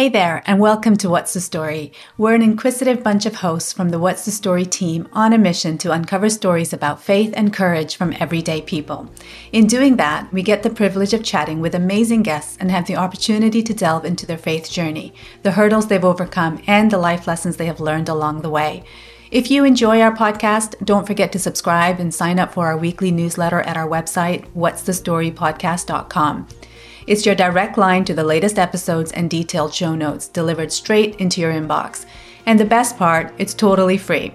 Hey there, and welcome to What's the Story. We're an inquisitive bunch of hosts from the What's the Story team on a mission to uncover stories about faith and courage from everyday people. In doing that, we get the privilege of chatting with amazing guests and have the opportunity to delve into their faith journey, the hurdles they've overcome, and the life lessons they have learned along the way. If you enjoy our podcast, don't forget to subscribe and sign up for our weekly newsletter at our website, what'sthestorypodcast.com. It's your direct line to the latest episodes and detailed show notes delivered straight into your inbox. And the best part, it's totally free.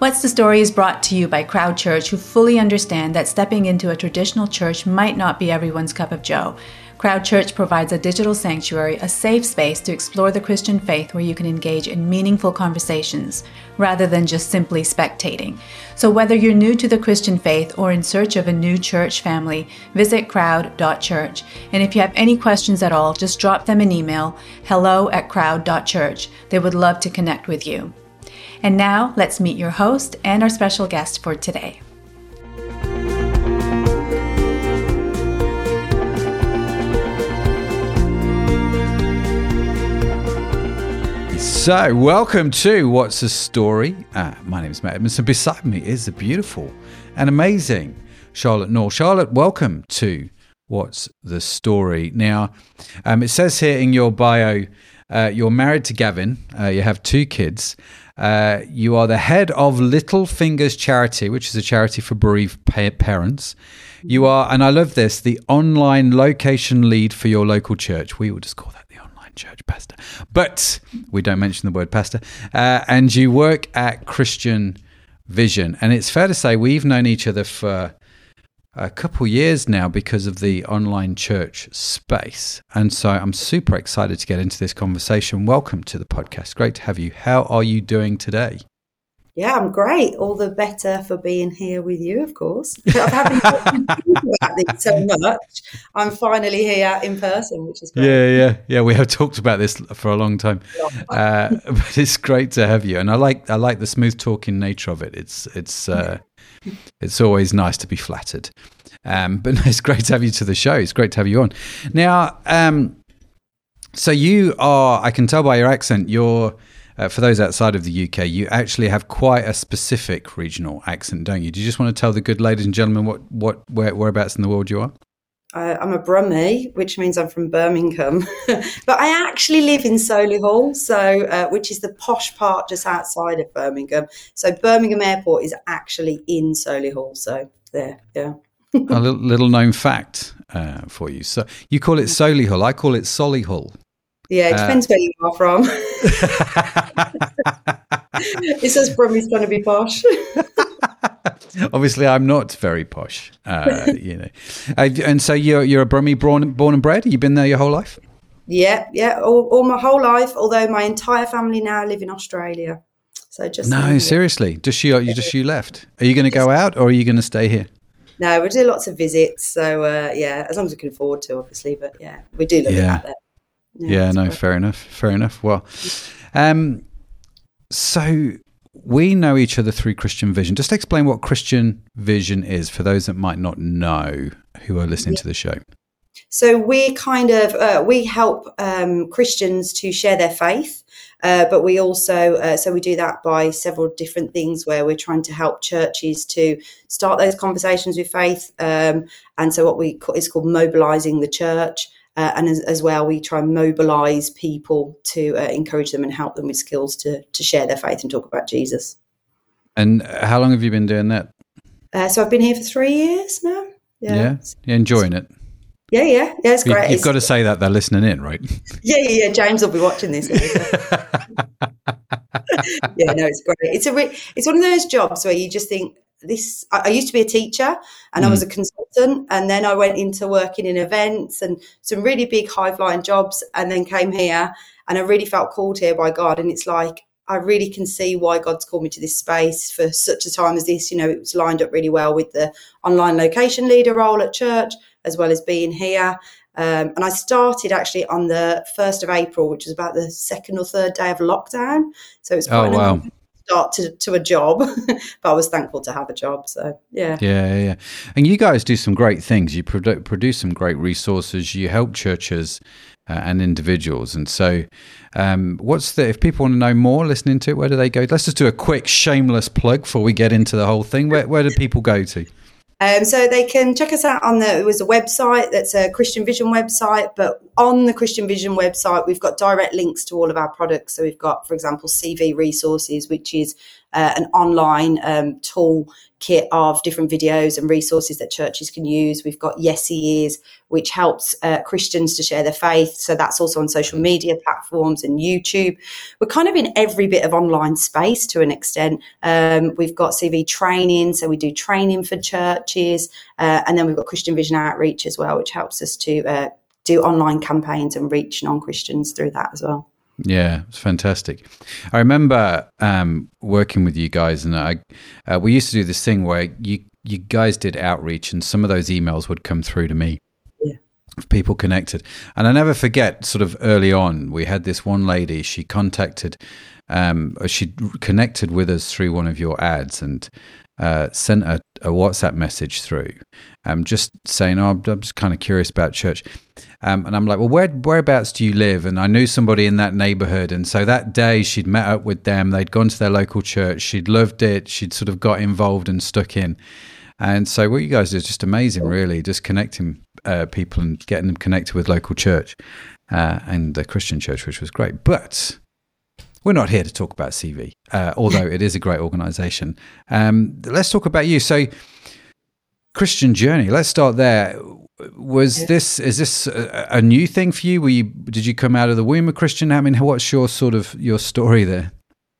What's the Story is brought to you by Crowd Church, who fully understand that stepping into a traditional church might not be everyone's cup of joe. Crowd Church provides a digital sanctuary, a safe space to explore the Christian faith where you can engage in meaningful conversations rather than just simply spectating. So, whether you're new to the Christian faith or in search of a new church family, visit crowd.church. And if you have any questions at all, just drop them an email hello at crowd.church. They would love to connect with you. And now, let's meet your host and our special guest for today. So, welcome to What's the Story? Uh, my name is Matt Edmundson. Beside me is the beautiful and amazing Charlotte Nall. Charlotte, welcome to What's the Story? Now, um, it says here in your bio, uh, you're married to Gavin, uh, you have two kids. Uh, you are the head of Little Fingers Charity, which is a charity for bereaved pa- parents. You are, and I love this, the online location lead for your local church. We will just call that church pastor, but we don't mention the word pastor. Uh, and you work at Christian Vision, and it's fair to say we've known each other for a couple years now because of the online church space. And so I'm super excited to get into this conversation. Welcome to the podcast. Great to have you. How are you doing today? Yeah, I'm great. All the better for being here with you, of course. I've having about this so much. I'm finally here in person, which is great. Yeah, yeah, yeah. We have talked about this for a long time, uh, but it's great to have you. And I like I like the smooth talking nature of it. It's it's uh, it's always nice to be flattered. Um, but no, it's great to have you to the show. It's great to have you on. Now, um, so you are. I can tell by your accent, you're uh, for those outside of the UK, you actually have quite a specific regional accent, don't you? Do you just want to tell the good ladies and gentlemen what, what where, whereabouts in the world you are? Uh, I'm a Brummie, which means I'm from Birmingham, but I actually live in Solihull, so uh, which is the posh part just outside of Birmingham. So Birmingham Airport is actually in Solihull. So there, yeah. a little, little, known fact uh, for you. So you call it Solihull. I call it Solihull. Yeah, it depends uh, where you are from. it says Brummie's going to be posh. Obviously, I'm not very posh, uh, you know. Uh, and so you're you're a Brummie born born and bred. You've been there your whole life. Yeah, yeah, all, all my whole life. Although my entire family now live in Australia. So just no, seriously, just you, you just you left. Are you going to go out, or are you going to stay here? No, we do lots of visits. So uh, yeah, as long as we can afford to, obviously. But yeah, we do live yeah. out there. Yeah, yeah no, great. fair enough. Fair enough. Well, um, so we know each other through Christian Vision. Just explain what Christian Vision is for those that might not know who are listening yeah. to the show. So we kind of uh, we help um, Christians to share their faith, uh, but we also uh, so we do that by several different things where we're trying to help churches to start those conversations with faith, um, and so what we call, is called mobilizing the church. Uh, and as, as, well, we try and mobilize people to uh, encourage them and help them with skills to, to share their faith and talk about Jesus. And how long have you been doing that? Uh, so I've been here for three years now. Yeah. yeah? You're enjoying it? Yeah, yeah. Yeah, it's great. You, have got to say that they're listening in, right? Yeah, yeah, yeah. James will be watching this. yeah, no, it's great. It's a re- it's one of those jobs where you just think, this I, used to be a teacher and mm. I was a mm. consultant and then I went into working in events and some really big high flying jobs and then came here and I really felt called here by God and it's like I really can see why God's called me to this space for such a time as this. You know, it was lined up really well with the online location leader role at church, as well as being here. Um, and I started actually on the 1st of April, which was about the second or third day of lockdown. So it's quite oh, wow start to, to a job, but I was thankful to have a job. So yeah, yeah, yeah. And you guys do some great things. You produ- produce some great resources. You help churches uh, and individuals. And so, um, what's the if people want to know more, listening to it, where do they go? Let's just do a quick shameless plug before we get into the whole thing. Where, where do people go to? Um, so they can check us out on the it was a website that's a Christian Vision website, but on the Christian Vision website we've got direct links to all of our products. So we've got, for example, CV Resources, which is uh, an online um, tool kit of different videos and resources that churches can use. We've got Yes He Is, which helps uh, Christians to share their faith. So that's also on social media platforms and YouTube. We're kind of in every bit of online space to an extent. Um, we've got CV training, so we do training for churches, uh, and then we've got Christian Vision Outreach as well, which helps us to uh, do online campaigns and reach non Christians through that as well. Yeah, it's fantastic. I remember um, working with you guys, and I uh, we used to do this thing where you you guys did outreach, and some of those emails would come through to me. Yeah. People connected, and I never forget. Sort of early on, we had this one lady. She contacted, um, she connected with us through one of your ads, and uh, sent a, a, WhatsApp message through, um, just saying, "Oh, I'm just kind of curious about church," um, and I'm like, "Well, where whereabouts do you live?" And I knew somebody in that neighborhood, and so that day she'd met up with them. They'd gone to their local church. She'd loved it. She'd sort of got involved and stuck in. And so what you guys do is just amazing, really, just connecting uh, people and getting them connected with local church uh, and the Christian church, which was great. But we're not here to talk about CV, uh, although it is a great organization. Um, let's talk about you. So, Christian journey. Let's start there. Was this is this a, a, new thing for you? Were you did you come out of the womb a Christian? I mean, what's your sort of your story there?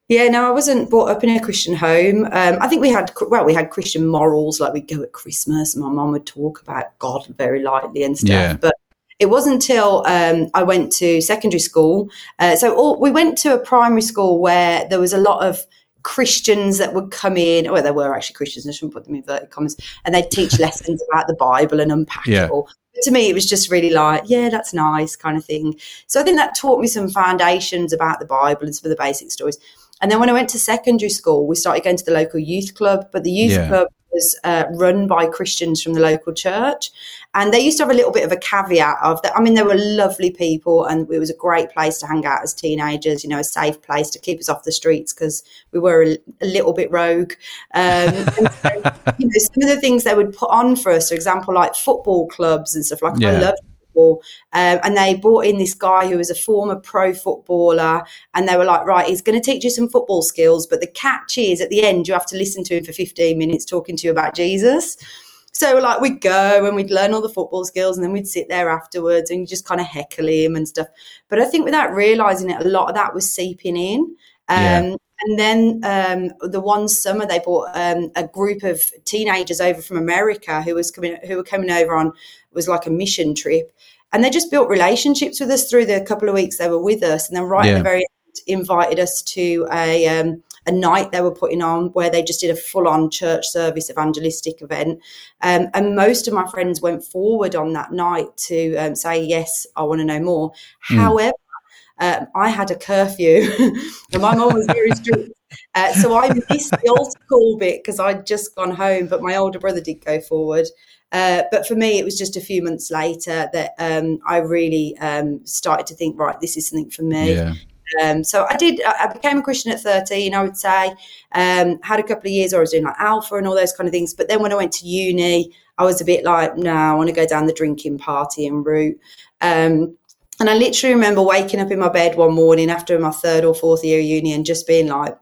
Yeah, no, I wasn't brought up in a Christian home. Um, I think we had well, we had Christian morals, like we'd go at Christmas, and my mum would talk about God very lightly and stuff. Yeah. But it wasn't until um, I went to secondary school. Uh, so all, we went to a primary school where there was a lot of Christians that would come in, well, there were actually Christians, I shouldn't put them in inverted commas, and they'd teach lessons about the Bible and unpack yeah. it all. But to me, it was just really like, yeah, that's nice kind of thing. So I think that taught me some foundations about the Bible and some of the basic stories. And then when I went to secondary school, we started going to the local youth club, but the youth yeah. club was uh, run by Christians from the local church. And they used to have a little bit of a caveat of that. I mean, they were lovely people and it was a great place to hang out as teenagers, you know, a safe place to keep us off the streets because we were a, a, little bit rogue. Um, so, you know, some of the things they would put on for us, for example, like football clubs and stuff like yeah. I loved football. Um, and they brought in this guy who was a former pro footballer, and they were like, right, he's going to teach you some football skills, but the catch is at the end, you have to listen to him for 15 minutes talking to you about Jesus. So like we'd go and we'd learn all the football skills and then we'd sit there afterwards and just kind of heckle him and stuff. But I think without realizing it, a lot of that was seeping in. Um, yeah. And then um, the one summer they brought um, a group of teenagers over from America who was coming, who were coming over on was like a mission trip, and they just built relationships with us through the couple of weeks they were with us, and then right yeah. at the very end invited us to a um, a night they were putting on where they just did a full on church service evangelistic event. Um, and most of my friends went forward on that night to um, say, Yes, I want to know more. Mm. However, uh, I had a curfew, and my mom was very strict. Uh, so I missed the old school bit because I'd just gone home, but my older brother did go forward. Uh, but for me, it was just a few months later that um, I really um, started to think, right, this is something for me. Yeah. Um, so I did. I became a Christian at thirteen. I would say um, had a couple of years where I was doing like Alpha and all those kind of things. But then when I went to uni, I was a bit like, no, I want to go down the drinking party and route. Um, and I literally remember waking up in my bed one morning after my third or fourth year of uni and just being like,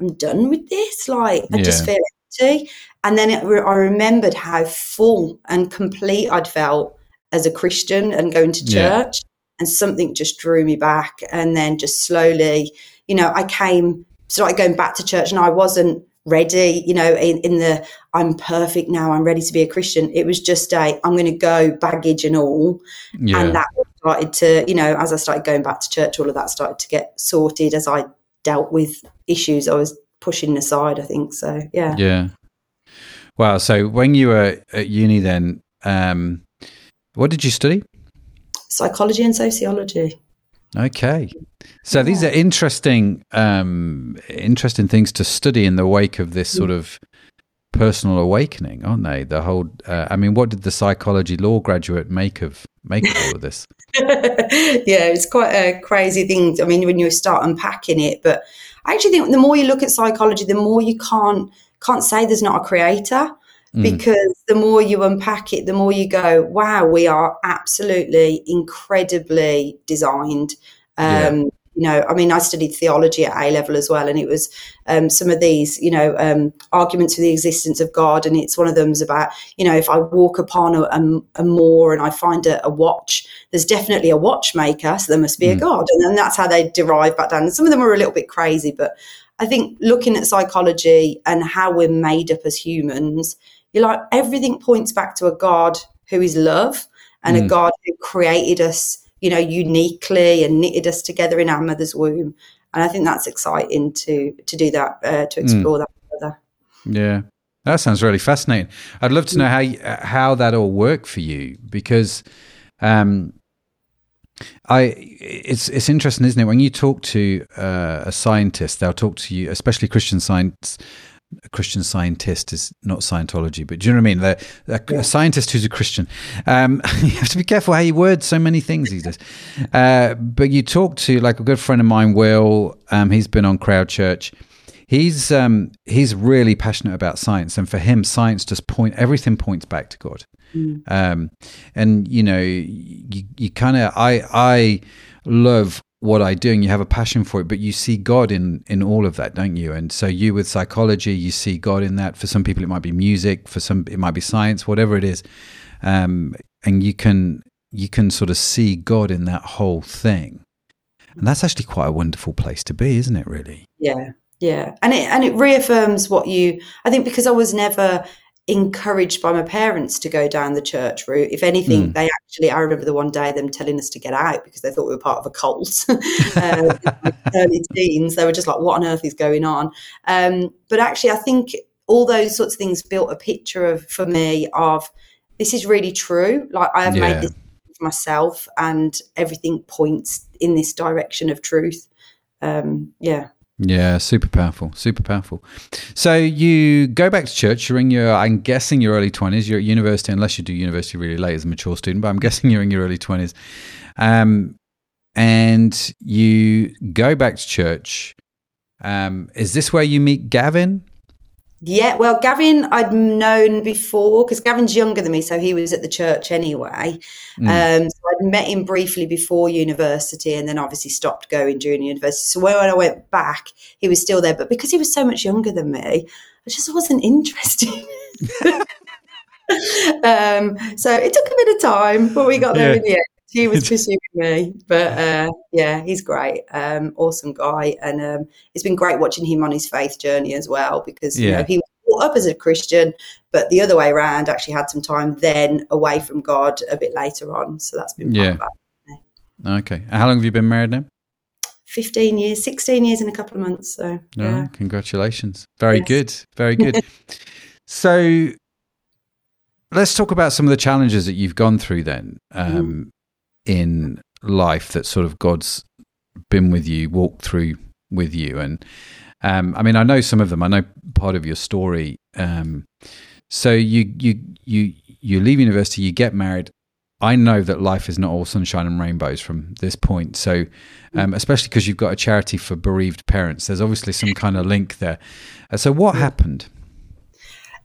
I'm done with this. Like I yeah. just feel empty. And then it, I remembered how full and complete I'd felt as a Christian and going to church. Yeah and something just drew me back. And then just slowly, you know, I came, started going back to church and I wasn't ready, you know, in, in the I'm perfect now, I'm ready to be a Christian. It was just a I'm going to go baggage and all. Yeah. And that started to, you know, as I started going back to church, all of that started to get sorted as I dealt with issues I was pushing aside, I think. So, yeah. Yeah. Wow. So when you were at uni then, um, what did you study? psychology and sociology. Okay, so yeah. these are interesting, um, interesting things to study in the wake of this sort of personal awakening, aren't they? The whole. Uh, I mean, what did the psychology law graduate make of make of all of this? yeah, it's quite a crazy thing. I mean, when you start unpacking it, but I actually think the more you look at psychology, the more you can't can't say there's not a creator mm. because the more you unpack it, the more you go, wow, we are absolutely incredibly designed. Um, yeah you know, I mean, I studied theology at A level as well, and it was um, some of these, you know, um, arguments for the existence of God, and it's one of them's about, you know, if I walk upon a, a, a moor and I find a, a, watch, there's definitely a watchmaker, so there must be mm. a God, and then that's how they derive back down. And some of them are a little bit crazy, but I think looking at psychology and how we're made up as humans, you're like everything points back to a God who is love and mm. a God who created us you know, uniquely and knitted us together in our mother's womb. And I think that's exciting to to do that, uh, to explore mm. that further. Yeah, that sounds really fascinating. I'd love to know how you, how that all worked for you because um, I it's it's interesting, isn't it? When you talk to uh, a scientist, they'll talk to you, especially Christian science a Christian scientist is not Scientology, but do you know what I mean? Yeah. a, scientist who's a Christian. Um, you have to be careful how you word so many things these days. Uh, but you talk to like a good friend of mine, Will. Um, he's been on Crowd Church. He's um, he's really passionate about science, and for him, science just point everything points back to God. Mm. Um, and you know, you, you kind of I I love what I do and you have a passion for it, but you see God in in all of that, don't you? And so you with psychology, you see God in that. For some people, it might be music. For some, it might be science. Whatever it is, um, and you can you can sort of see God in that whole thing, and that's actually quite a wonderful place to be, isn't it? Really? Yeah, yeah, and it and it reaffirms what you. I think because I was never encouraged by my parents to go down the church route. If anything, mm. they actually, I remember the one day them telling us to get out because they thought we were part of a cult. uh, early teens, they were just like, what on earth is going on? Um, but actually, I think all those sorts of things built a picture of, for me, of this is really true. Like, I have yeah. made this for myself, and everything points in this direction of truth. Um, yeah. Yeah, super powerful, super powerful. So you go back to church. You're in your, I'm guessing your early twenties. You're at university, unless you do university really late as a mature student. But I'm guessing you're in your early twenties, um, and you go back to church. Um, is this where you meet Gavin? Yeah, well, Gavin, I'd known before because Gavin's younger than me, so he was at the church anyway. Mm. Um, so I'd met him briefly before university, and then obviously stopped going during university. So when I went back, he was still there, but because he was so much younger than me, I just wasn't interested. um, so it took a bit of time, but we got there yeah. in the end he was pursuing me. But uh, yeah, he's great, um, awesome guy, and um, it's been great watching him on his faith journey as well because yeah. you know, he was brought up as a Christian, but the other way around, actually had some time then away from God a bit later on. So that's been yeah. Okay, how long have you been married now? 15 years, 16 years in a couple of months. So, yeah. congratulations. Very yes. good. Very good. so, let's talk about some of the challenges that you've gone through then. Mm-hmm. Um, mm in life that sort of God's been with you, walked through with you. And um, I mean, I know some of them. I know part of your story. Um, so you you you you leave university, you get married. I know that life is not all sunshine and rainbows from this point. So, um, especially because you've got a charity for bereaved parents, there's obviously some kind of link there. Uh, so, what happened?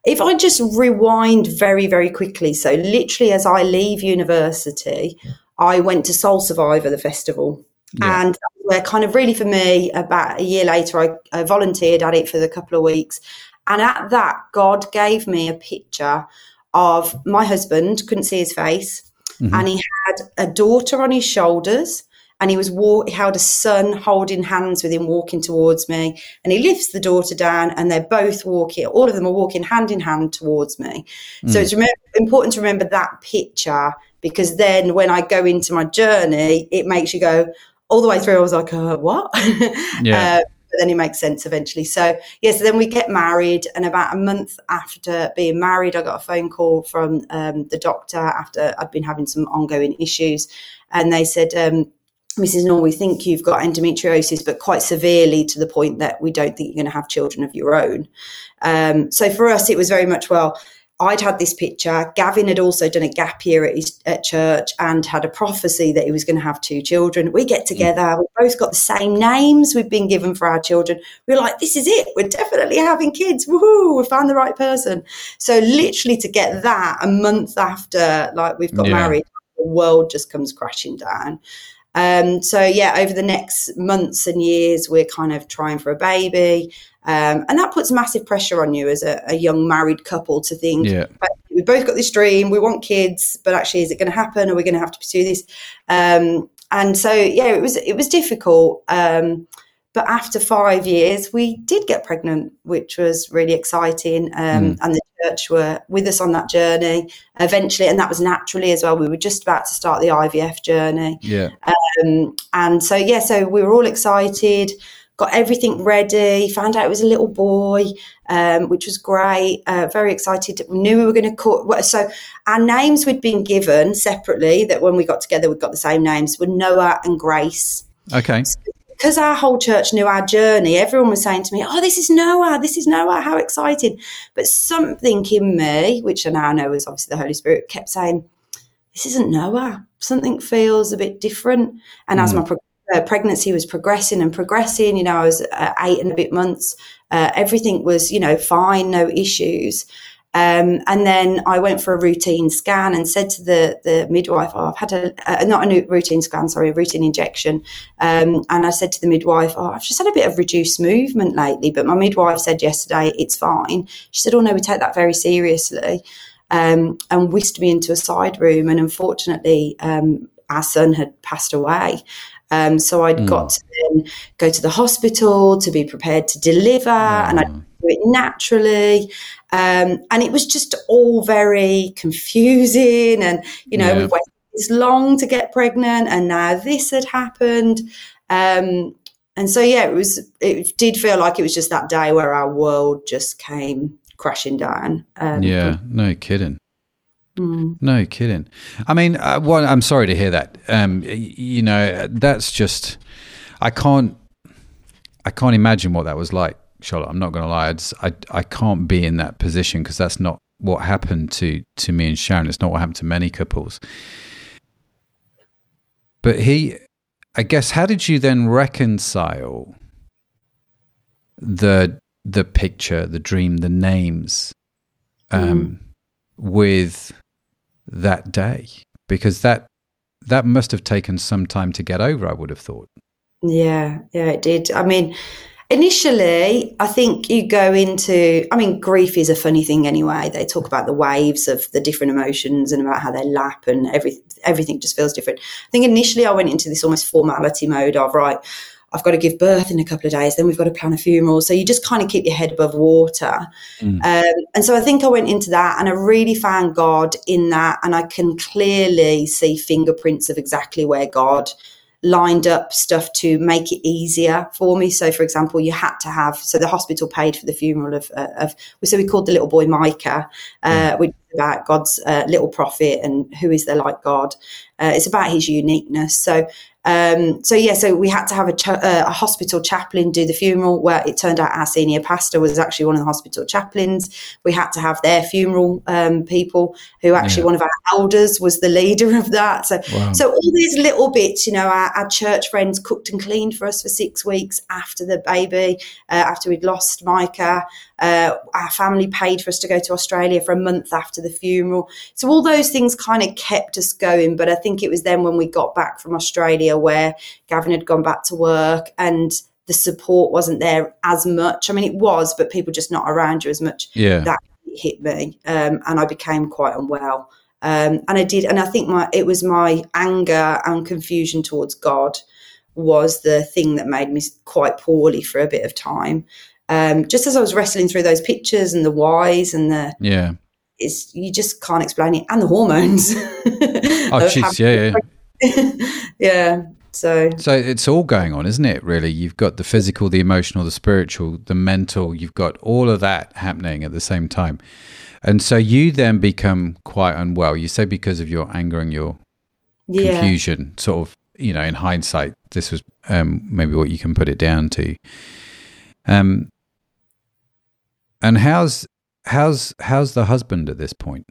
If I just rewind very, very quickly, so literally as I leave university, I went to Soul Survivor, the festival. Yeah. And where kind of really for me, about a year later, I, I volunteered at it for a couple of weeks. And at that, God gave me a picture of my husband, couldn't see his face, mm-hmm. and he had a daughter on his shoulders. And he was walk, he held a son holding hands with him, walking towards me. And he lifts the daughter down, and they're both walking. All of them are walking hand in hand towards me. Mm. So it's important to remember that picture because then when I go into my journey, it makes you go all the way through. I was like, uh, what? Yeah. Uh, but then it makes sense eventually. So, yeah, so then we get married. And about a month after being married, I got a phone call from um, the doctor after I'd been having some ongoing issues. And they said, um, Mrs. Nor, we think you've got endometriosis, but quite severely to the point that we don't think you're going to have children of your own. Um, so for us, it was very much, well, I'd had this picture. Gavin had also done a gap year at his at church and had a prophecy that he was going to have two children. We get together. Mm. We both got the same names we've been given for our children. We we're like, this is it. We're definitely having kids. Woohoo! We found the right person. So literally to get that a month after, like we've got yeah. married, the world just comes crashing down. Um, so yeah, over the next months and years, we're kind of trying for a baby. Um, and that puts massive pressure on you as a, a young married couple to think, yeah. we both got this dream, we want kids, but actually, is it going to happen? Are we going to have to pursue this? Um, and so, yeah, it was it was difficult. Um, but after five years, we did get pregnant, which was really exciting. Um, mm. And the church were with us on that journey eventually, and that was naturally as well. We were just about to start the IVF journey. Yeah. Um, and so, yeah, so we were all excited got everything ready, found out it was a little boy, um, which was great. Uh, very excited. We knew we were going to call. So our names we'd been given separately. That when we got together, we got the same names. Were Noah and Grace. Okay. So because our whole church knew our journey, everyone was saying to me, "Oh, this is Noah. This is Noah. How exciting!" But something in me, which I now know is obviously the Holy Spirit, kept saying, "This isn't Noah. Something feels a bit different." And mm. as my uh, pregnancy was progressing and progressing. You know, I was uh, eight and a bit months. Uh, everything was, you know, fine, no issues. Um, and then I went for a routine scan and said to the, the midwife, oh, I've had a, not a routine scan, sorry, a routine injection. Um, and I said to the midwife, oh, I've just had a bit of reduced movement lately. But my midwife said yesterday, it's fine. She said, oh, no, we take that very seriously. Um, and whisked me into a side room. And unfortunately, um, our son had passed away. Um, so I'd mm. got to then go to the hospital to be prepared to deliver, mm. and I do it naturally. Um, and it was just all very confusing. And you know, yeah. we waited this long to get pregnant, and now this had happened. Um, and so yeah, it was. It did feel like it was just that day where our world just came crashing down. Um, yeah, no kidding. Mm. No kidding. I mean, uh, well, I'm sorry to hear that. Um, you know, that's just I can't I can't imagine what that was like, Charlotte. I'm not going to lie. I, just, I I can't be in that position because that's not what happened to to me and Sharon. It's not what happened to many couples. But he, I guess, how did you then reconcile the the picture, the dream, the names, um, mm. with that day? Because that that must have taken some time to get over i would have thought. Yeah yeah it did. I mean initially i think you go into i mean grief is a funny thing anyway. They talk about the waves of the different emotions and about how they lap and every, everything just feels different. I think initially i went into this almost formality mode of right I've got to give birth in a couple of days, then we've got to plan a funeral. So you just kind of keep your head above water. Mm. Um, and so I think I went into that and I really found God in that. And I can clearly see fingerprints of exactly where God lined up stuff to make it easier for me. So, for example, you had to have so the hospital paid for the funeral of, uh, of so we called the little boy Micah, uh, mm. which about God's uh, little prophet and who is there like God. Uh, it's about his uniqueness. So um, so yeah, so we had to have a, cha- uh, a, hospital chaplain do the funeral. Where it turned out our senior pastor was actually one of the hospital chaplains. We had to have their funeral um, people, who actually yeah. one of our elders was the leader of that. So, wow. so all these little bits, you know, our, our, church friends cooked and cleaned for us for six weeks after the baby, uh, after we'd lost Micah. Uh, our family paid for us to go to Australia for a month after the funeral. So all those things kind of kept us going. But I think it was then when we got back from Australia where Gavin had gone back to work and the support wasn't there as much. I mean, it was, but people just not around you as much. Yeah. That hit me. Um, and I became quite unwell. Um, and I did, and I think my it was my anger and confusion towards God was the thing that made me quite poorly for a bit of time um, just as I was wrestling through those pictures and the whys and the yeah, it's you just can't explain it and the hormones. oh, jeez, yeah, yeah, yeah. So, so it's all going on, isn't it? Really, you've got the physical, the emotional, the spiritual, the mental. You've got all of that happening at the same time, and so you then become quite unwell. You say because of your anger and your yeah. confusion, sort of you know, in hindsight, this was um, maybe what you can put it down to. Um, and how's how's how's the husband at this point?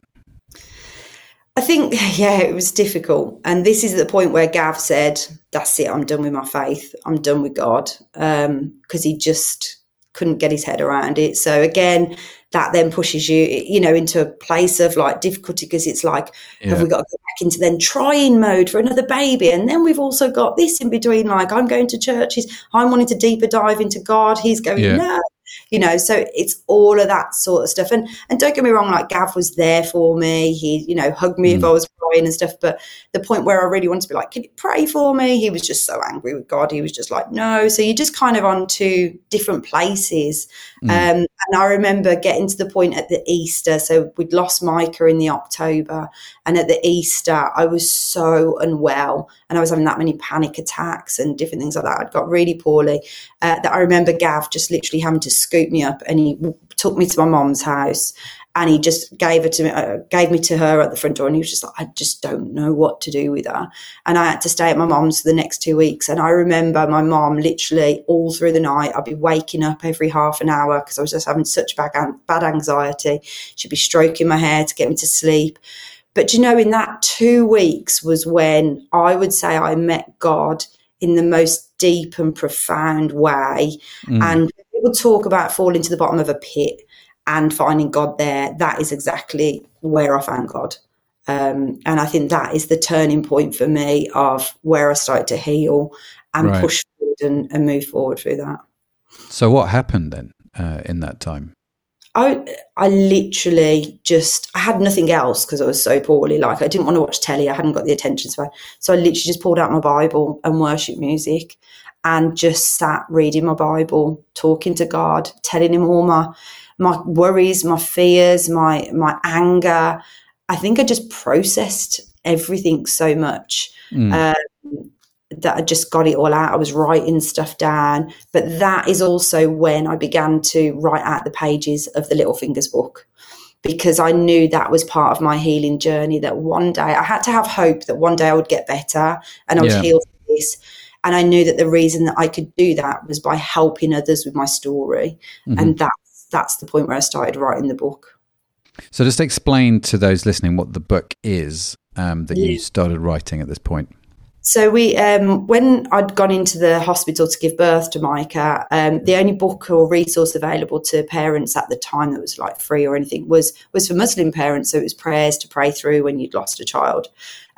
I think, yeah, it was difficult. And this is the point where Gav said, That's it, I'm done with my faith. I'm done with God. Because um, he just couldn't get his head around it. So, again, that then pushes you, you know, into a place of like difficulty because it's like, yeah. have we got to go back into then trying mode for another baby? And then we've also got this in between, like I'm going to churches, I'm wanting to deeper dive into God. He's going, yeah. no, you know so it's all of that sort of stuff. And and don't get me wrong like gav was there for me. He you know hugged me mm. if i was crying and stuff. But the point where i really wanted to be like can you pray for me? He was just so angry with god. He was just like no. So you're just kind of on to different places. Mm. um, and i remember getting to the point at the easter so we'd lost micah in the october and at the easter i was so unwell and i was having that many panic attacks and different things like that. I'd got really poorly uh, that i remember gav just literally having to scoop me up and he took me to my mom's house and he just gave it to me, uh, gave me to her at the front door, and he was just like, I just don't know what to do with her. And I had to stay at my mom's for the next two weeks. And I remember my mom literally all through the night, I'd be waking up every half an hour because I was just having such bad, bad anxiety. She'd be stroking my hair to get me to sleep. But you know, in that two weeks was when I would say I met God in the most deep and profound way. Mm. And people talk about falling to the bottom of a pit and finding God there. That is exactly where I found God. Um, and I think that is the turning point for me of where I started to heal and right. push forward and, and, move forward through that. So, what happened then uh, in that time? I I literally just I had nothing else because I was so poorly. Like I didn't want to watch telly. I hadn't got the attention span. So I literally just pulled out my Bible and worship music and just sat reading my Bible, talking to God, telling him all my my worries, my fears, my my anger. I think I just processed everything so much. Mm. Um, that I just got it all out. I was writing stuff down. But that is also when I began to write out the pages of the Little Fingers book because I knew that was part of my healing journey. That one day I had to have hope that one day I would get better and I would yeah. heal this. And I knew that the reason that I could do that was by helping others with my story. Mm-hmm. And that's that's the point where I started writing the book. So just explain to those listening what the book is um, that yeah. you started writing at this point. So we, um, when I'd gone into the hospital to give birth to Micah, um, the only book or resource available to parents at the time that was like free or anything was was for Muslim parents. So it was prayers to pray through when you'd lost a child.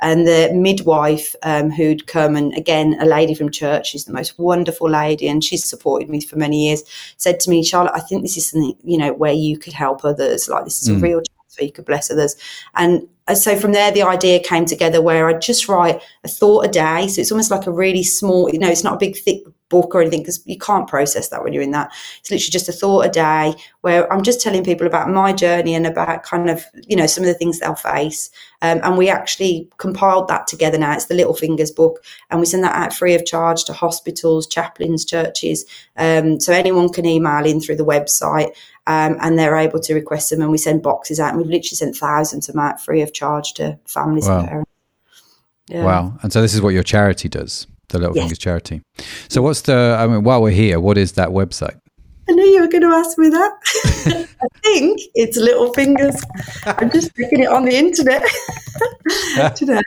And the midwife um, who'd come, and again, a lady from church, she's the most wonderful lady, and she's supported me for many years, said to me, Charlotte, I think this is something, you know, where you could help others. Like this is mm. a real chance where you could bless others. And so from there, the idea came together where I just write a thought a day. So it's almost like a really small, you know, it's not a big, thick book or anything because you can't process that when you're in that. It's literally just a thought a day where I'm just telling people about my journey and about kind of, you know, some of the things they'll face. Um, and we actually compiled that together now. It's the Little Fingers book. And we send that out free of charge to hospitals, chaplains, churches. Um, so anyone can email in through the website. Um, and they're able to request them, and we send boxes out. And we've literally sent thousands of them out free of charge to families wow. and parents. Yeah. Wow! And so this is what your charity does the Little yes. Fingers charity. So, what's the? I mean, while we're here, what is that website? I knew you were going to ask me that. I think it's Little Fingers. I'm just sticking it on the internet today.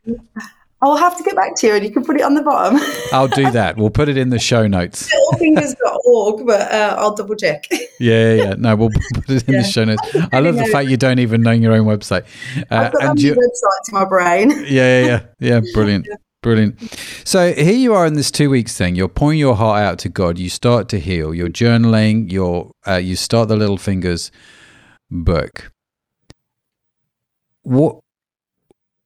I'll have to get back to you and you can put it on the bottom. I'll do that. We'll put it in the show notes. Littlefingers.org, but uh, I'll double check. yeah, yeah, No, we'll put it in yeah. the show notes. I love the fact you don't even know your own website. Uh, I've got and you, website to my brain. Yeah, yeah, yeah. Yeah, brilliant. Yeah. Brilliant. So here you are in this two weeks thing. You're pouring your heart out to God. You start to heal. You're journaling. You're uh, you start the Little Fingers book. What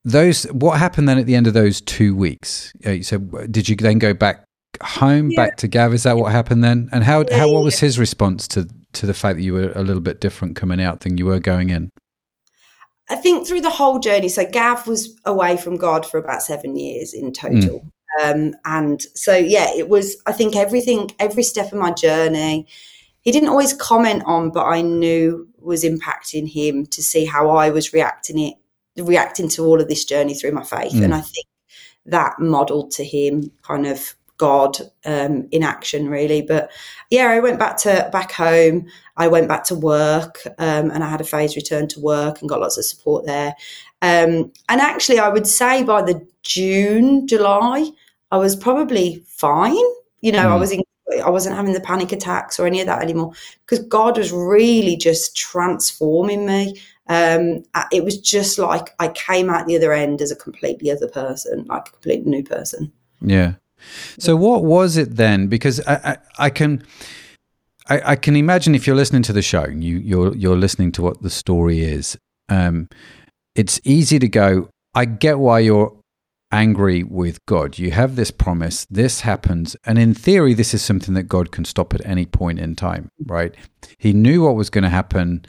those? What happened then at the end of those two weeks? Uh, so did you then go back home, yeah. back to Gav? Is that what happened then? And how yeah, how what was his response to to the fact that you were a little bit different coming out than you were going in? I think through the whole journey, so Gav was away from God for about seven years in total. Mm. Um, and so, yeah, it was, I think everything, every step of my journey, he didn't always comment on, but I knew was impacting him to see how I was reacting it, reacting to all of this journey through my faith. Mm. And I think that modelled to him, kind of God um, in action, really. But yeah, I went back to back home. I went back to work, um, and I had a phase return to work and got lots of support there. Um, and actually, I would say by the June, July, I was probably fine. You know, mm. I was in, I wasn't having the panic attacks or any of that anymore because God was really just transforming me. Um, it was just like I came out the other end as a completely other person, like a completely new person. Yeah. So what was it then? Because I, I, I can. I, I, can imagine if you're listening to the show, you, you're you're listening to what the story is. Um, it's easy to go. I get why you're angry with God. You have this promise, this happens, and in theory, this is something that God can stop at any point in time, right? He knew what was going to happen,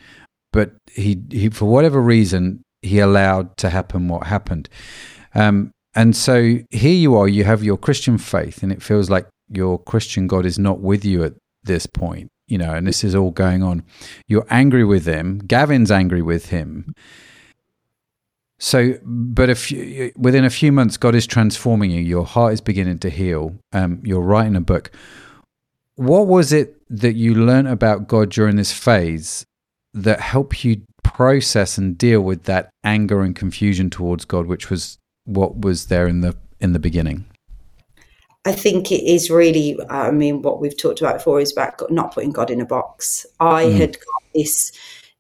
but he, he for whatever reason, he allowed to happen what happened. Um, and so here you are, you have your Christian faith, and it feels like your Christian God is not with you at this point, you know, and this is all going on. You're angry with him. Gavin's angry with him. So, but a few, within a few months, God is transforming you. Your heart is beginning to heal. Um, you're writing a book. What was it that you learned about God during this phase that helped you process and deal with that anger and confusion towards God, which was what was there in the in the beginning? I think it is really. I mean, what we've talked about before is about not putting God in a box. I mm. had got this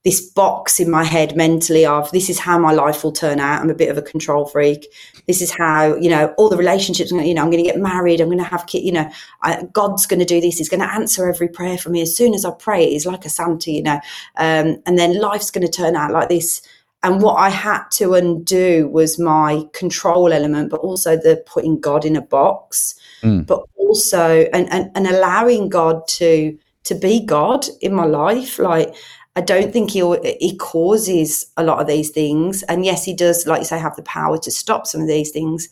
this box in my head mentally of this is how my life will turn out. I'm a bit of a control freak. This is how, you know, all the relationships, you know, I'm going to get married. I'm going to have kids, you know, I, God's going to do this. He's going to answer every prayer for me. As soon as I pray, he's like a Santa, you know, um, and then life's going to turn out like this. And what I had to undo was my control element, but also the putting God in a box, mm. but also, and, and, and allowing God to, to be God in my life. Like, I don't think he he causes a lot of these things, and yes, he does, like you say, have the power to stop some of these things.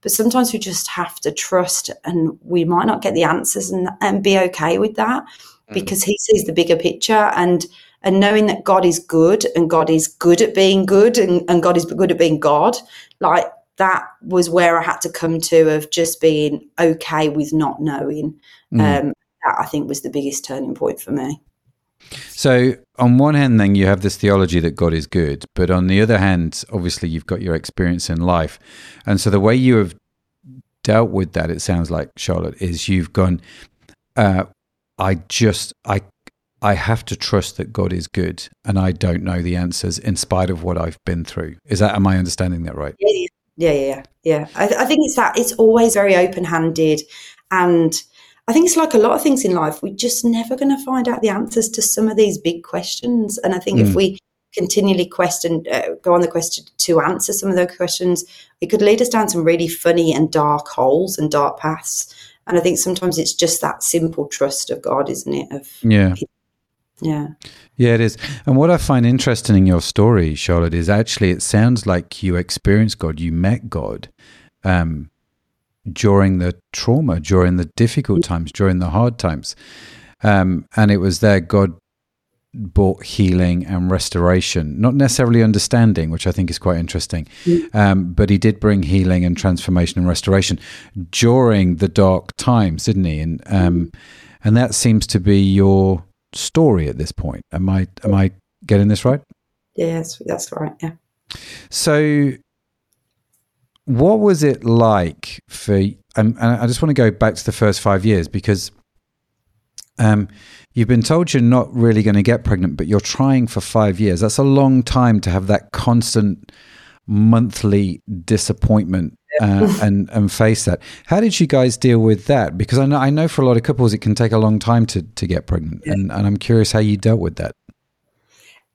But sometimes we just have to trust, and we might not get the answers, and and be okay with that mm. because he sees the bigger picture, and and knowing that God is good, and God is good at being good, and, and God is good at being God, like that was where I had to come to of just being okay with not knowing. Mm. Um, that I think was the biggest turning point for me. So, on one hand, then you have this theology that God is good, but on the other hand, obviously, you've got your experience in life. And so, the way you have dealt with that, it sounds like, Charlotte, is you've gone, uh, I just, I, I have to trust that God is good and I don't know the answers in spite of what I've been through. Is that, am I understanding that right? Yeah, yeah, yeah. yeah. I think it's that, it's always very open handed and, I think it's like a lot of things in life. We're just never going to find out the answers to some of these big questions. And I think mm. if we continually question, uh, go on the question to answer some of those questions, it could lead us down some really funny and dark holes and dark paths. And I think sometimes it's just that simple trust of God, isn't it? Of yeah. Yeah. Yeah, it is. And what I find interesting in your story, Charlotte, is actually it sounds like you experienced God, you met God. Um, during the trauma, during the difficult times, during the hard times. Um, and it was there God brought healing and restoration, not necessarily understanding, which I think is quite interesting. Mm. Um, but he did bring healing and transformation and restoration during the dark times, didn't he? And um, and that seems to be your story at this point. Am I am I getting this right? Yes, that's right. Yeah. So what was it like for? Um, and I just want to go back to the first five years because um, you've been told you're not really going to get pregnant, but you're trying for five years. That's a long time to have that constant monthly disappointment uh, and and face that. How did you guys deal with that? Because I know I know for a lot of couples it can take a long time to to get pregnant, and and I'm curious how you dealt with that.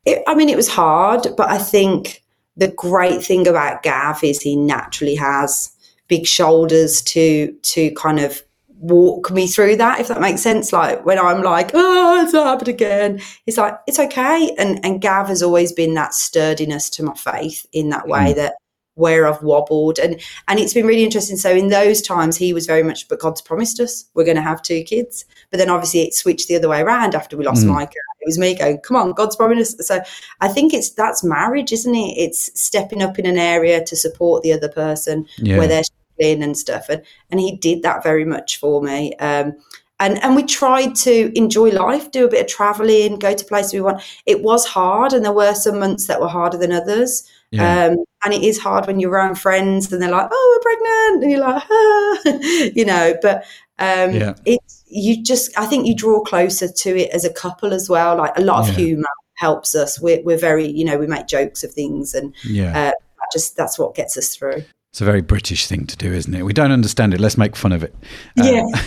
It, I mean, it was hard, but I think the great thing about Gav is he naturally has big shoulders to to kind of walk me through that if that makes sense like when i'm like oh it's happened again he's like it's okay and and gav has always been that sturdiness to my faith in that way mm. that where I've wobbled and and it's been really interesting. So in those times he was very much, but God's promised us we're going to have two kids. But then obviously it switched the other way around after we lost mm. Micah. It was me going, come on, God's promised. So I think it's that's marriage, isn't it? It's stepping up in an area to support the other person yeah. where they're traveling and stuff. And, and he did that very much for me. Um, and, and we tried to enjoy life, do a bit of traveling, go to places we want. It was hard, and there were some months that were harder than others. Yeah. Um, and it is hard when you're around friends and they're like, "Oh, we're pregnant," and you're like, ah. you know. But um, yeah. it's you just, I think you draw closer to it as a couple as well. Like a lot of yeah. humor helps us. We're, we're very, you know, we make jokes of things, and yeah, uh, just that's what gets us through. It's a very British thing to do, isn't it? We don't understand it. Let's make fun of it. Uh, yeah,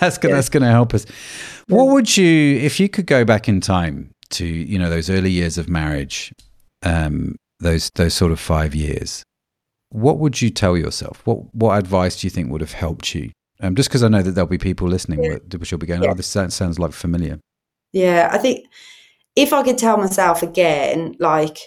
that's yeah. that's going to help us. What would you, if you could go back in time to, you know, those early years of marriage, um, those those sort of five years, what would you tell yourself? What what advice do you think would have helped you? Um, just because I know that there'll be people listening yeah. which will be going, "Oh, this sounds, sounds like familiar." Yeah, I think if I could tell myself again, like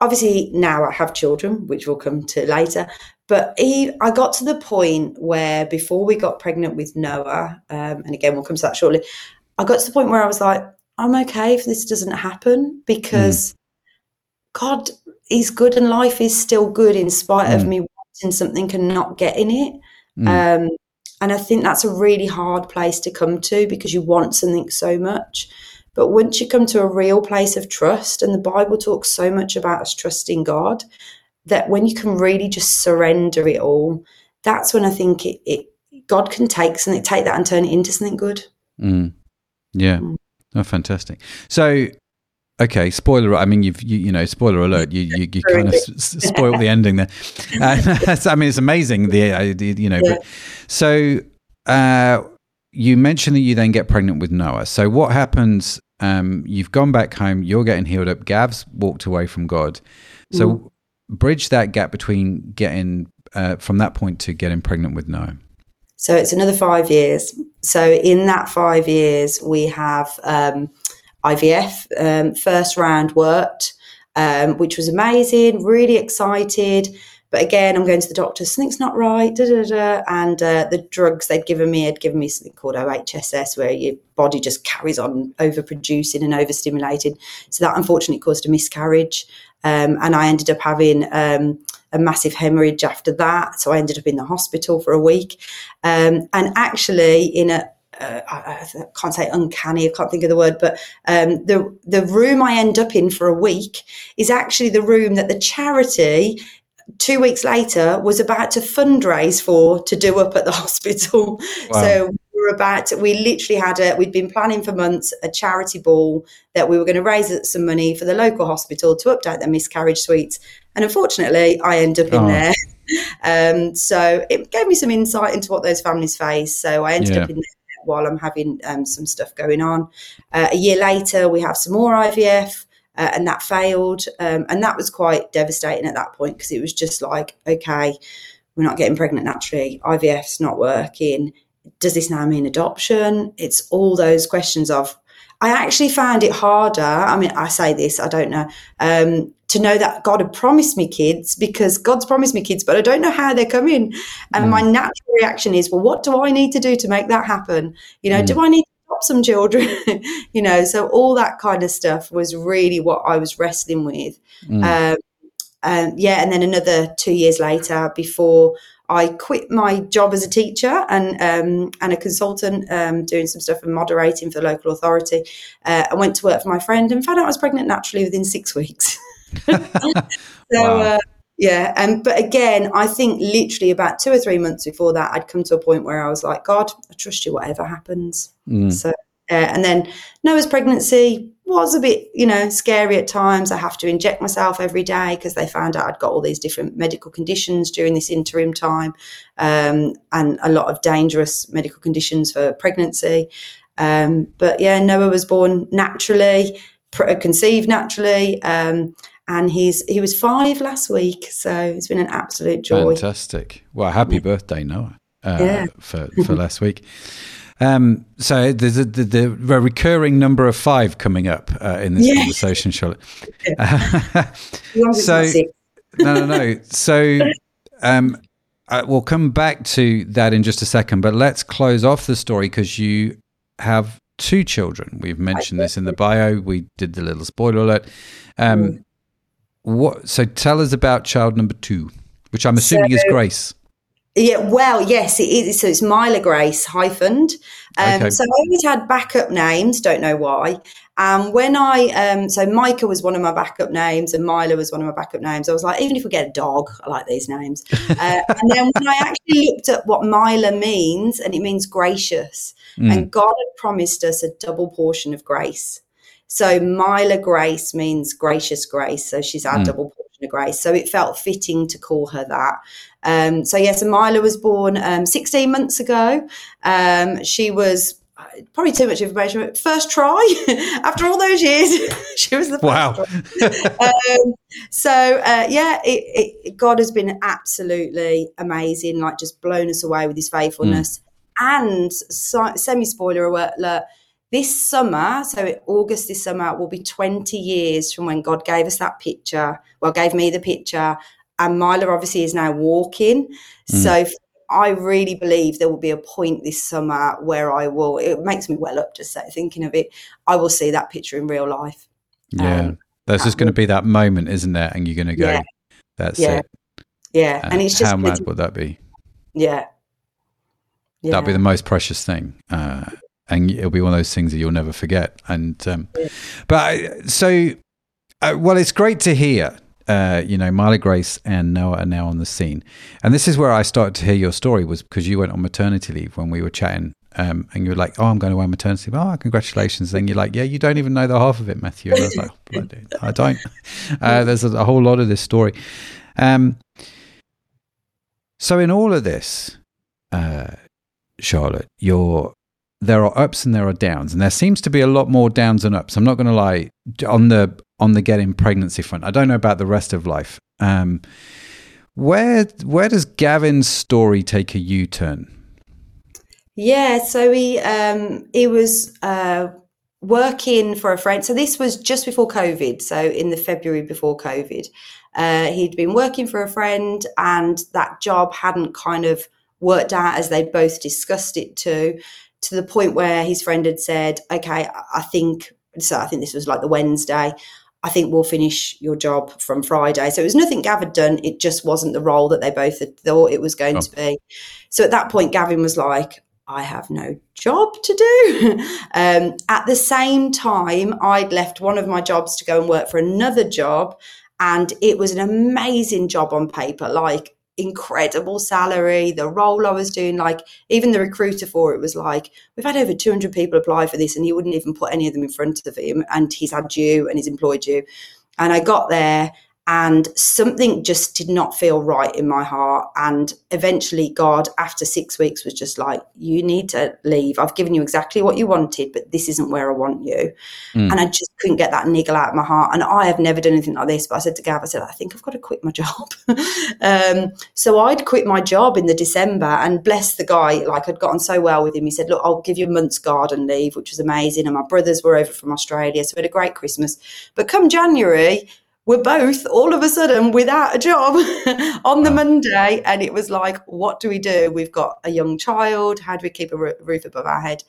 obviously now I have children, which we'll come to later. But he, I got to the point where before we got pregnant with Noah, um, and again we'll come to that shortly. I got to the point where I was like, I'm okay if this doesn't happen because mm. God is good and life is still good in spite mm. of me wanting something and not getting it. Mm. Um, and I think that's a really hard place to come to because you want something so much. But once you come to a real place of trust, and the Bible talks so much about us trusting God, that when you can really just surrender it all, that's when I think it, it God can take something, take that and turn it into something good. Mm. Yeah. Mm. Oh, fantastic. So Okay, spoiler. I mean, you've you, you know, spoiler alert. You you, you kind of s- spoiled the ending there. Uh, I mean, it's amazing. The, uh, you know, yeah. but, so uh, you mentioned that you then get pregnant with Noah. So what happens? Um, you've gone back home. You're getting healed up. Gav's walked away from God. So mm. bridge that gap between getting uh, from that point to getting pregnant with Noah. So it's another five years. So in that five years, we have. Um, IVF. Um, first round worked, um, which was amazing, really excited. But again, I'm going to the doctor, something's not right, da, da, da. and uh, the drugs they'd given me had given me something called OHSS, where your body just carries on overproducing and overstimulating. So that unfortunately caused a miscarriage. Um, and I ended up having um, a massive hemorrhage after that. So I ended up in the hospital for a week. Um, and actually, in a uh, I, I, can't say uncanny, I can't think of the word, but um, the the room I end up in for a week is actually the room that the charity two weeks later was about to fundraise for to do up at the hospital. Wow. So we were about to, we literally had a we'd been planning for months a charity ball that we were going to raise some money for the local hospital to update their miscarriage suites. And unfortunately, I end up in oh. there. Um, so it gave me some insight into what those families face. So I ended yeah. up in there while I'm having um, some stuff going on. Uh, a year later, we have some more IVF. Uh, and that failed. Um, and that was quite devastating at that point because it was just like, okay, we're not getting pregnant naturally. IVF's not working. Does this now mean adoption? It's all those questions of. I actually found it harder. I mean, I say this, I don't know, um, to know that God had promised me kids because God's promised me kids, but I don't know how they're coming. And mm. my natural reaction is, well, what do I need to do to make that happen? You know, mm. do I need to adopt some children? you know, so all that kind of stuff was really what I was wrestling with. Mm. Um, um, yeah, and then another two years later, before I quit my job as a teacher and um, and a consultant, um, doing some stuff and moderating for the local authority, uh, I went to work for my friend and found out I was pregnant naturally within six weeks. so wow. uh, yeah, and but again, I think literally about two or three months before that, I'd come to a point where I was like, God, I trust you, whatever happens. Mm. So, uh, and then Noah's pregnancy was a bit, you know, scary at times. I have to inject myself every day because they found out I'd got all these different medical conditions during this interim time, um, and a lot of dangerous medical conditions for pregnancy. Um, but yeah, Noah was born naturally, conceived naturally. Um, and he's he was five last week, so it's been an absolute joy. Fantastic! Well, happy birthday, Noah, uh, yeah. for for last week. Um, so there's a, the, the, recurring number of five coming up uh, in this conversation, Charlotte. so no, no, no. So um, uh, we'll come back to that in just a second, but let's close off the story because you have two children. We've mentioned this in the bio. We did the little spoiler alert. Um, mm. What? So tell us about child number two, which I'm assuming so, is Grace. Yeah, well, yes, it is. So it's Myla Grace hyphened. Um, Okay. So I always had backup names. Don't know why. Um, when I um, so Micah was one of my backup names, and Myla was one of my backup names. I was like, even if we get a dog, I like these names. Uh, and then when I actually looked at what Myla means, and it means gracious, Mm. and God had promised us a double portion of grace. So Myla Grace means gracious grace. So she's our Mm. double portion grace. So it felt fitting to call her that. Um, so yes, Myla was born um, 16 months ago. Um, she was uh, probably too much information. but First try after all those years, she was the first Wow. um, so uh, yeah, it, it, God has been absolutely amazing. Like just blown us away with His faithfulness. And so, semi spoiler alert. This summer, so August this summer, will be 20 years from when God gave us that picture. Well, gave me the picture, and Myla obviously is now walking. Mm. So I really believe there will be a point this summer where I will. It makes me well up just say- thinking of it. I will see that picture in real life. Yeah. Um, There's just going to be that moment, isn't there? And you're going to go, Yeah. that's Yeah. it. Yeah, Uh, and it's just how mad would that be? yeah, yeah, That'd be the most precious thing. Uh, and it'll be one of those things that you'll never forget. And, um, Yeah. but I- so, uh, well, it's great to hear. Uh, you know, Miley Grace and Noah are now on the scene, and this is where I started to hear your story was because you went on maternity leave when we were chatting, um, and you were like, "Oh, I'm going away on maternity leave." Oh, congratulations! Then you're like, "Yeah, you don't even know the half of it, Matthew." And I was like, oh, "I don't." Uh, there's a, a whole lot of this story. Um, so in all of this, uh, Charlotte, you're there are ups and there are downs, and there seems to be a lot more downs than ups. I'm not going to lie on the on the getting pregnancy front. I don't know about the rest of life. Um, where where does Gavin's story take a U turn? Yeah, so he um, he was uh, working for a friend. So this was just before COVID. So in the February before COVID, uh, he'd been working for a friend, and that job hadn't kind of worked out as they both discussed it to, to the point where his friend had said, "Okay, I- think." So I think this was like the Wednesday. I think we'll finish your job from Friday. So it was nothing Gav had done. It just wasn't the role that they both had thought it was going Oh. to be. So at that point, Gavin was like, I have no job to do. um, at the same time, I'd left one of my jobs to go and work for another job. And it was an amazing job on paper, like incredible salary, the role I was doing, like even the recruiter for it was like, we've had over 200 people apply for this and he wouldn't even put any of them in front of him. And he's had you and he's employed you. And I got there and something just did not feel right in my heart. And eventually, God, after six weeks, was just like, You need to leave. I've given you exactly what you wanted, but this isn't where I want you. Mm. And I just couldn't get that niggle out of my heart. And I have never done anything like this. But I said to Gav, I said, I think I've got to quit my job. um, so I'd quit my job in the December and bless the guy. Like I'd gotten so well with him. He said, Look, I'll give you a month's garden leave, which was amazing. And my brothers were over from Australia. So we had a great Christmas. But come January, we're both all of a sudden without a job on the Monday. And it was like, what do we do? We've got a young child. How do we keep a roof above our head?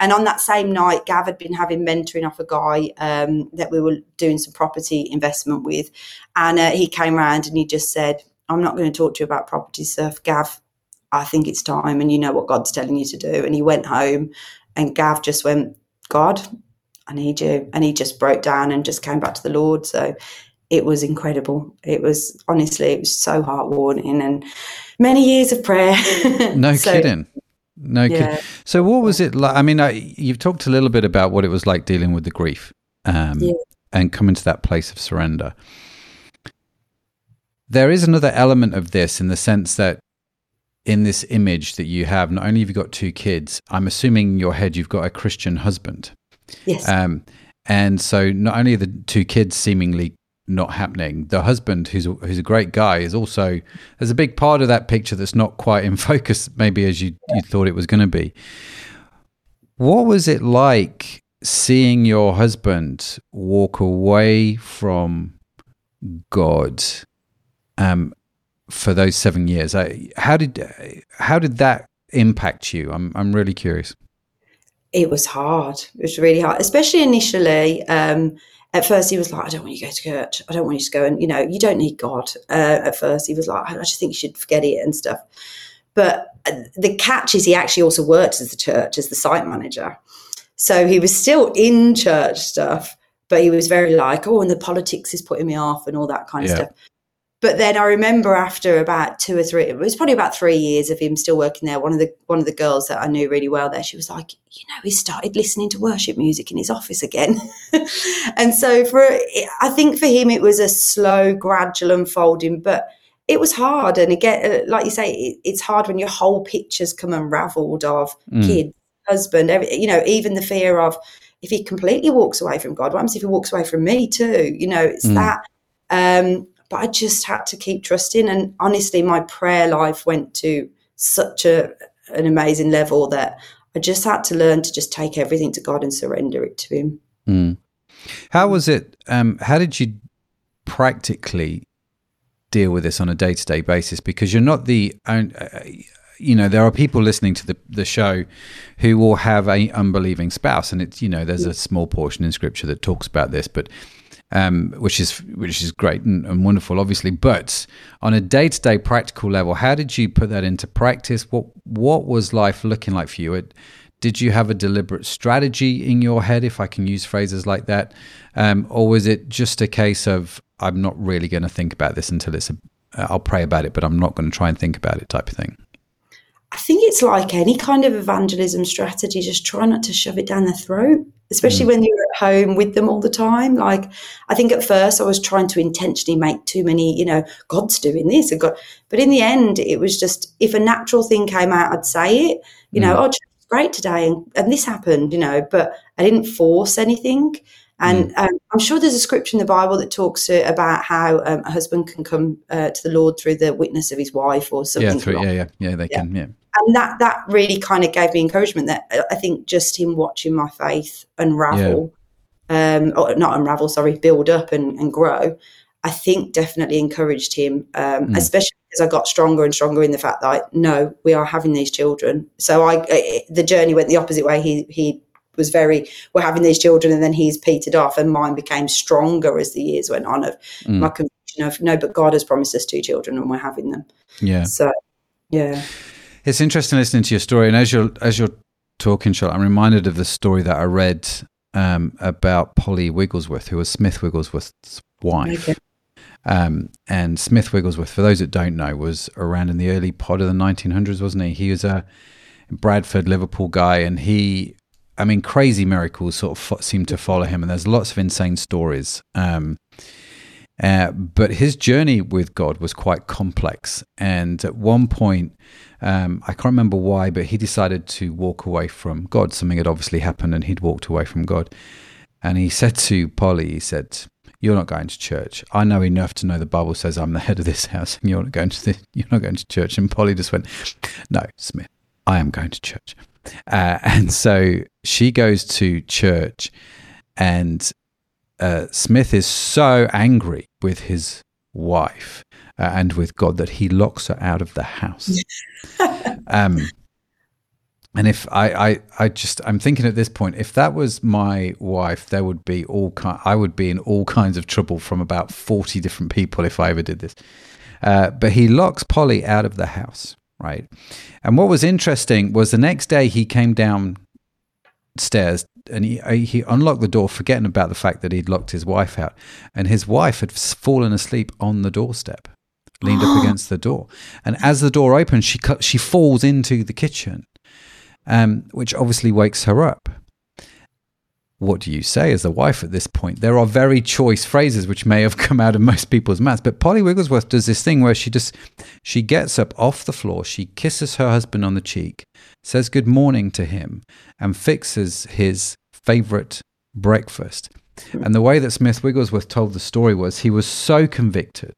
And on that same night, Gav had been having mentoring off a guy um, that we were doing some property investment with. And uh, he came round and he just said, I'm not going to talk to you about property stuff. Gav, I think it's time and you know what God's telling you to do. And he went home and Gav just went, God, I need you. And he just broke down and just came back to the Lord. So it was incredible. It was honestly, it was so heartwarming and many years of prayer. No So, kidding. No kidding. So, what was it like? I mean, I, you've talked a little bit about what it was like dealing with the grief um, Yeah. and coming to that place of surrender. There is another element of this in the sense that in this image that you have, not only have you got two kids, I'm assuming in your head you've got a Christian husband. Yes. Um, and so not only are the two kids seemingly not happening, the husband, who's a, who's a great guy, is also there's a big part of that picture that's not quite in focus, maybe as you you thought it was going to be. What was it like seeing your husband walk away from God um, for those seven years? How did how did that impact you? I'm I'm really curious. it was hard. It was really hard, especially initially. Um, at first, he was like, "I don't want you to go to church. I don't want you to go and you know, you don't need God." Uh, at first, he was like, "I just think you should forget it and stuff." but uh, the catch is he actually also worked as the church as the site manager. So he was still in church stuff, but he was very like, oh, and the politics is putting me off and all that kind of Yeah. stuff. But then I remember after about two or three, it was probably about three years of him still working there. One of the one of the girls that I knew really well there, she was like, you know, he started listening to worship music in his office again. and so for I think for him it was a slow, gradual unfolding, but it was hard. And again, uh, like you say, it, it's hard when your whole picture's come unravelled of Mm. kids, husband, every, you know, even the fear of if he completely walks away from God, what happens if he walks away from me too? You know, it's Mm. that. Um, but I just had to keep trusting. And honestly, my prayer life went to such a an amazing level that I just had to learn to just take everything to God and surrender it to Him. Mm. How was it? Um, how did you practically deal with this on a day to day basis? Because you're not the, own- uh, you know, there are people listening to the the show who will have a unbelieving spouse, and it's you know, there's a small portion in Scripture that talks about this, but um, which is which is great and, and wonderful, obviously. But on a day to day practical level, how did you put that into practice? What what was life looking like for you? It, did you have a deliberate strategy in your head, if I can use phrases like that, um, or was it just a case of I'm not really going to think about this until it's a, I'll pray about it, but I'm not going to try and think about it type of thing? I think it's like any kind of evangelism strategy, just try not to shove it down their throat, especially when you're at home with them all the time. Like, I think at first I was trying to intentionally make too many, you know, God's doing this and God, but in the end, it was just if a natural thing came out, I'd say it, you know, oh, is great today and, and this happened, you know, but I didn't force anything. And um, I'm sure there's a scripture in the Bible that talks uh, about how um, a husband can come uh, to the Lord through the witness of his wife or something. Yeah, through, yeah, yeah, yeah. They can, yeah, and that that really kind of gave me encouragement that uh, I think just him watching my faith unravel, um, or not unravel, sorry, build up and, and grow, I think definitely encouraged him, um, Mm. especially because I got stronger and stronger in the fact that I, no, we are having these children. So I, uh, the journey went the opposite way. He he was very, we're having these children, and then he's petered off, and mine became stronger as the years went on. Of Mm. my conviction of no, but God has promised us two children, and we're having them. yeah. So yeah. It's interesting listening to your story, and as you're as you're talking, Charlotte, I'm reminded of the story that I read um, about Polly Wigglesworth, who was Smith Wigglesworth's wife. Okay. Um, and Smith Wigglesworth, for those that don't know, was around in the early part of the 1900s, wasn't he? He was a Bradford, Liverpool guy, and he, I mean, crazy miracles sort of fo- seem to follow him, and there's lots of insane stories. Um, uh, but his journey with God was quite complex. And at one point, um, I can't remember why, but he decided to walk away from God. Something had obviously happened, and he'd walked away from God. And he said to Polly, he said, "You're not going to church. I know enough to know the Bible says I'm the head of this house, and you're not going to the, you're not going to church." And Polly just went, "No, Smith, I am going to church." Uh, and so she goes to church, and uh, Smith is so angry with his wife uh, and with God that he locks her out of the house. um, and if I, I, I just, I'm thinking at this point, if that was my wife, there would be all kind, I would be in all kinds of trouble from about 40 different people if I ever did this. Uh, but he locks Polly out of the house, right? And what was interesting was the next day he came downstairs and he, he unlocked the door, forgetting about the fact that he'd locked his wife out. And his wife had fallen asleep on the doorstep, leaned up against the door. And as the door opens, she, cut, she falls into the kitchen, um, which obviously wakes her up. What do you say as a wife at this point? There are very choice phrases which may have come out of most people's mouths, but Polly Wigglesworth does this thing where she just she gets up off the floor, she kisses her husband on the cheek, says good morning to him, and fixes his favorite breakfast. And the way that Smith Wigglesworth told the story was he was so convicted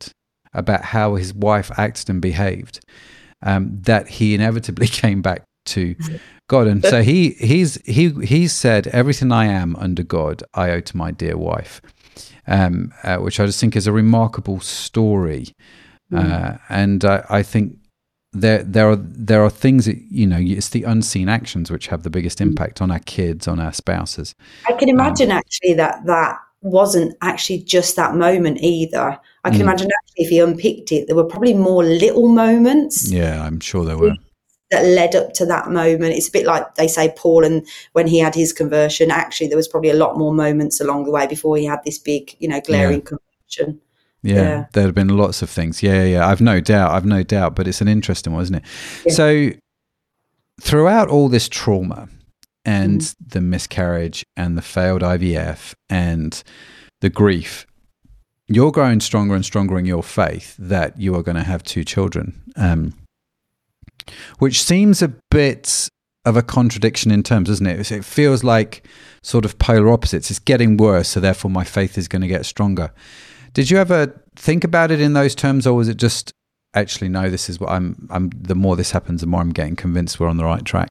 about how his wife acted and behaved um, that he inevitably came back to God. And so he he's he he said, "Everything I am under God, I owe to my dear wife," um, uh, which I just think is a remarkable story. Uh, and I, I think there there are there are things that you know it's the unseen actions which have the biggest impact on our kids, on our spouses. I can imagine actually that that wasn't actually just that moment either. I can Mm. imagine actually if he unpicked it, there were probably more little moments Yeah, I'm sure there were. That led up to that moment. It's a bit like they say Paul and when he had his conversion, actually there was probably a lot more moments along the way before he had this big, you know, glaring yeah. conversion. Yeah, yeah, there have been lots of things. Yeah, yeah, I've no doubt. I've no doubt, but it's an interesting one, isn't it? Yeah. So throughout all this trauma and mm. the miscarriage and the failed IVF and the grief, you're growing stronger and stronger in your faith that you are going to have two children. Um, which seems a bit of a contradiction in terms, doesn't it? It feels like sort of polar opposites. It's getting worse, so therefore my faith is going to get stronger. Did you ever think about it in those terms, or was it just actually no? This is what I'm. I'm. The more this happens, the more I'm getting convinced we're on the right track.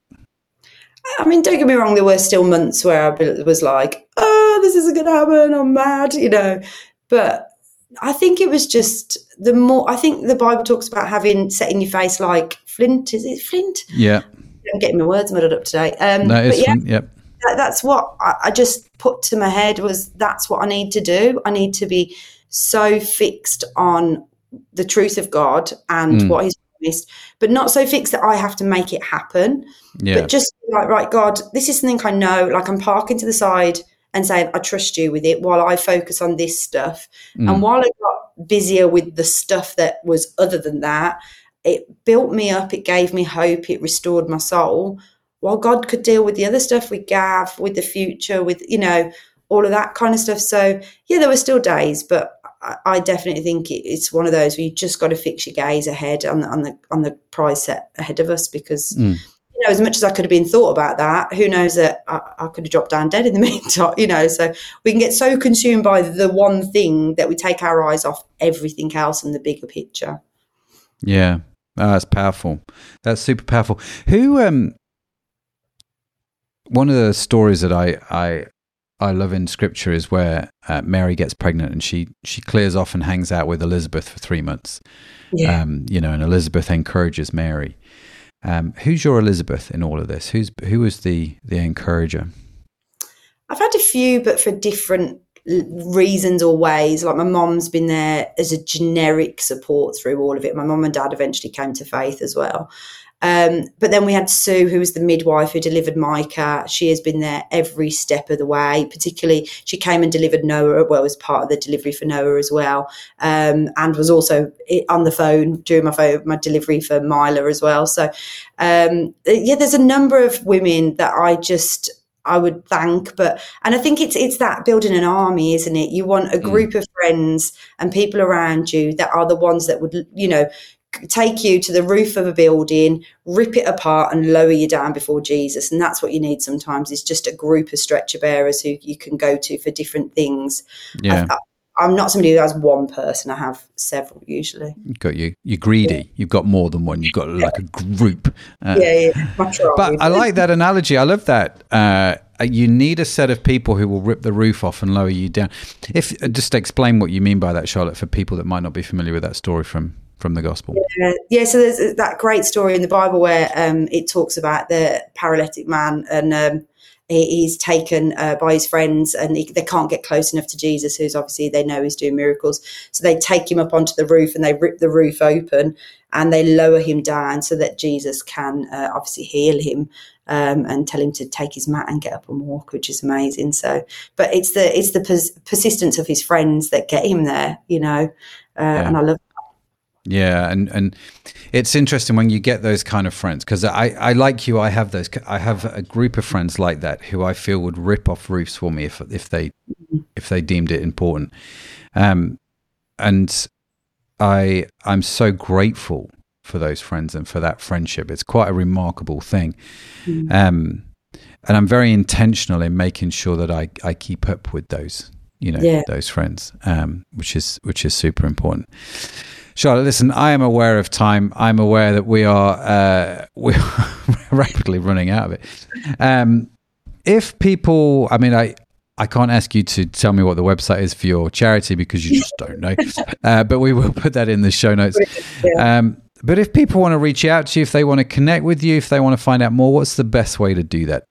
I mean, don't get me wrong. There were still months where I was like, "Oh, this isn't going to happen. I'm mad," you know. But I think it was just the more. I think the Bible talks about having setting your face like flint. Is it flint? Yeah. I'm getting my words muddled up today. Um, no, it's yeah, flint. Yep. That, that's what I, I just put to my head was that's what I need to do. I need to be so fixed on the truth of God and mm. what He's promised, but not so fixed that I have to make it happen. Yeah. But just like, right, God, this is something I know. Like I'm parking to the side and saying, I trust you with it while I focus on this stuff. Mm. And while I got busier with the stuff that was other than that, it built me up, it gave me hope, it restored my soul. While God could deal with the other stuff with Gav, with the future, with, you know, all of that kind of stuff. So, yeah, there were still days, but I, I definitely think it, it's one of those where you just got to fix your gaze ahead on the, on the, on the prize set ahead of us because. Mm. You know, as much as I could have been thought about that, who knows that I, I could have dropped down dead in the meantime, you know. So we can get so consumed by the one thing that we take our eyes off everything else and the bigger picture. Yeah, Oh, that's powerful. That's super powerful. Who um one of the stories that I I I love in scripture is where uh, Mary gets pregnant and she she clears off and hangs out with Elizabeth for three months. Yeah. Um, you know, and Elizabeth encourages Mary. Um, who's your Elizabeth in all of this? Who's who was the the encourager? I've had a few, but for different reasons or ways. Like my mom's been there as a generic support through all of it. My mom and dad eventually came to faith as well. Um, but then we had Sue, who was the midwife who delivered Micah. She has been there every step of the way. Particularly, she came and delivered Noah. Well, as part of the delivery for Noah as well, um, and was also on the phone during my phone, my delivery for Mila as well. So, um, yeah, there's a number of women that I just I would thank. But and I think it's it's that building an army, isn't it? You want a mm. group mm. of friends and people around you that are the ones that would, you know, take you to the roof of a building, rip it apart, and lower you down before Jesus. And that's what you need sometimes is just a group of stretcher bearers who you can go to for different things. Yeah. I, I'm not somebody who has one person. I have several usually. Got you. You're greedy. Yeah. You've got more than one. You've got like a group. Uh, yeah, yeah. But I like that analogy. I love that. Uh, you need a set of people who will rip the roof off and lower you down. If uh, just explain what you mean by that, Charlotte, for people that might not be familiar with that story from from the gospel. Yeah, yeah so there's that great story in the Bible where um, it talks about the paralytic man and. Um, he's taken uh, by his friends and he, they can't get close enough to Jesus, who's obviously they know is doing miracles. So they take him up onto the roof and they rip the roof open and they lower him down so that Jesus can uh, obviously heal him. Um, and tell him to take his mat and get up and walk, which is amazing. So, but it's the it's the pers- persistence of his friends that get him there, you know. Uh, yeah. And I love yeah, and and it's interesting when you get those kind of friends because I I like you. I have those. I have a group of friends like that who I feel would rip off roofs for me if if they if they deemed it important. Um, and I I'm so grateful for those friends and for that friendship. It's quite a remarkable thing. Mm. Um, and I'm very intentional in making sure that I I keep up with those you know yeah. those friends, um, which is which is super important. Charlotte, listen, I am aware of time. I'm aware that we are uh, we are rapidly running out of it. Um, if people, I mean, I I can't ask you to tell me what the website is for your charity because you just don't know. Uh, but we will put that in the show notes. Um, but if people want to reach out to you, if they want to connect with you, if they want to find out more, what's the best way to do that?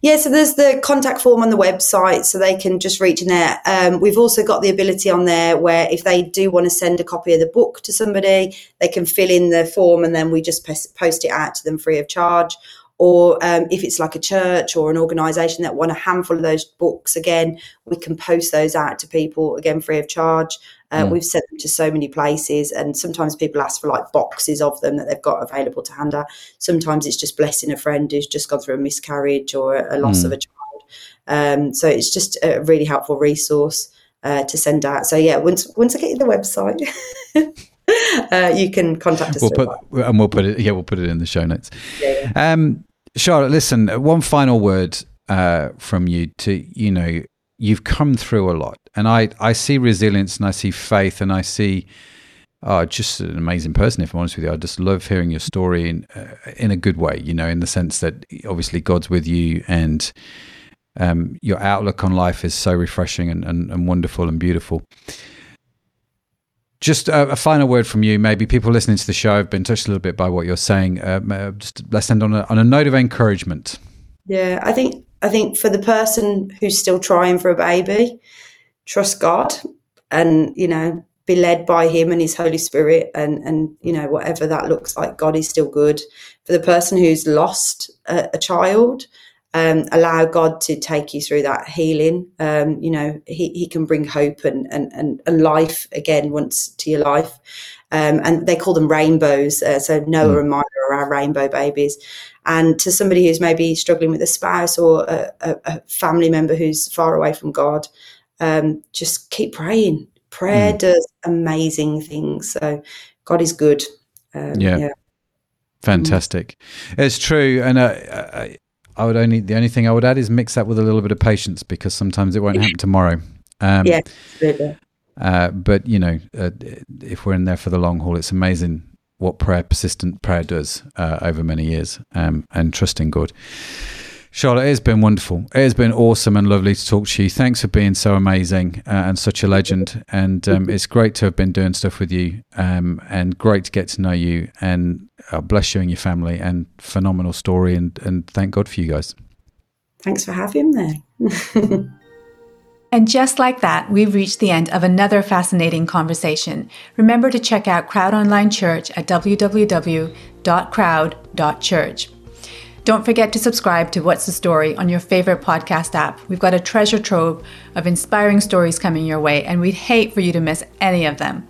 Yeah, so there's the contact form on the website, so they can just reach in there. Um, we've also got the ability on there where if they do want to send a copy of the book to somebody, they can fill in the form and then we just post it out to them free of charge. Or um, if it's like a church or an organisation that want a handful of those books, again, we can post those out to people again free of charge. Uh, mm. We've sent them to so many places, and sometimes people ask for like boxes of them that they've got available to hand out. Sometimes it's just blessing a friend who's just gone through a miscarriage or a, loss mm. of a child. Um, so it's just a really helpful resource uh, to send out. So yeah, once once I get you the website. uh, you can contact us. We'll put, and we'll put it. Yeah, we'll put it in the show notes. Yeah, yeah. Um, Charlotte, listen. One final word uh, from you to you know you've come through a lot, and I I see resilience and I see faith and I see. Oh, just an amazing person. If I'm honest with you, I just love hearing your story in uh, in a good way. You know, in the sense that obviously God's with you, and um, your outlook on life is so refreshing and, and, and wonderful and beautiful. Just a, a, final word from you. Maybe people listening to the show have been touched a little bit by what you're saying. Uh, just let's end on a, on a note of encouragement. Yeah, I think I think for the person who's still trying for a baby, trust God and, you know, be led by him and his Holy Spirit and, and you know, whatever that looks like, God is still good. For the person who's lost a, a child, um, allow God to take you through that healing. Um, you know, he, he can bring hope and, and, and, and life again once to your life. Um, and they call them rainbows. Uh, so Noah mm. and Maya are our rainbow babies. And to somebody who's maybe struggling with a spouse or a, a, a family member who's far away from God, um, just keep praying. Prayer mm. does amazing things. So God is good. Um, yeah. yeah. Fantastic. Mm. It's true. And uh, I, I would only, the only thing I would add is mix that with a little bit of patience because sometimes it won't happen tomorrow. Um, yeah. Uh, but you know, uh, if we're in there for the long haul, it's amazing what prayer, persistent prayer does uh, over many years um, and trusting God. Charlotte, it has been wonderful. It has been awesome and lovely to talk to you. Thanks for being so amazing uh, and such a legend. And um, it's great to have been doing stuff with you um, and great to get to know you. And uh, bless you and your family and phenomenal story. And, and thank God for you guys. Thanks for having me. And just like that, we've reached the end of another fascinating conversation. Remember to check out Crowd Online Church at www.crowd.church. Don't forget to subscribe to What's the Story on your favorite podcast app. We've got a treasure trove of inspiring stories coming your way, and we'd hate for you to miss any of them.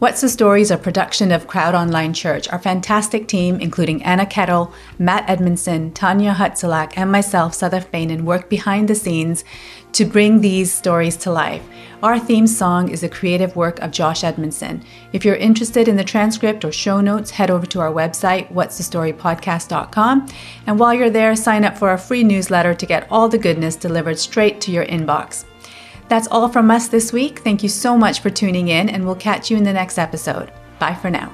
What's the Story is a production of Crowd Online Church. Our fantastic team, including Anna Kettle, Matt Edmundson, Tanya Hutzelak, and myself, Seth Fainin, work behind the scenes to bring these stories to life. Our theme song is a creative work of Josh Edmundson. If you're interested in the transcript or show notes, head over to our website, what'sthestorypodcast.com. And while you're there, sign up for our free newsletter to get all the goodness delivered straight to your inbox. That's all from us this week. Thank you so much for tuning in, and we'll catch you in the next episode. Bye for now.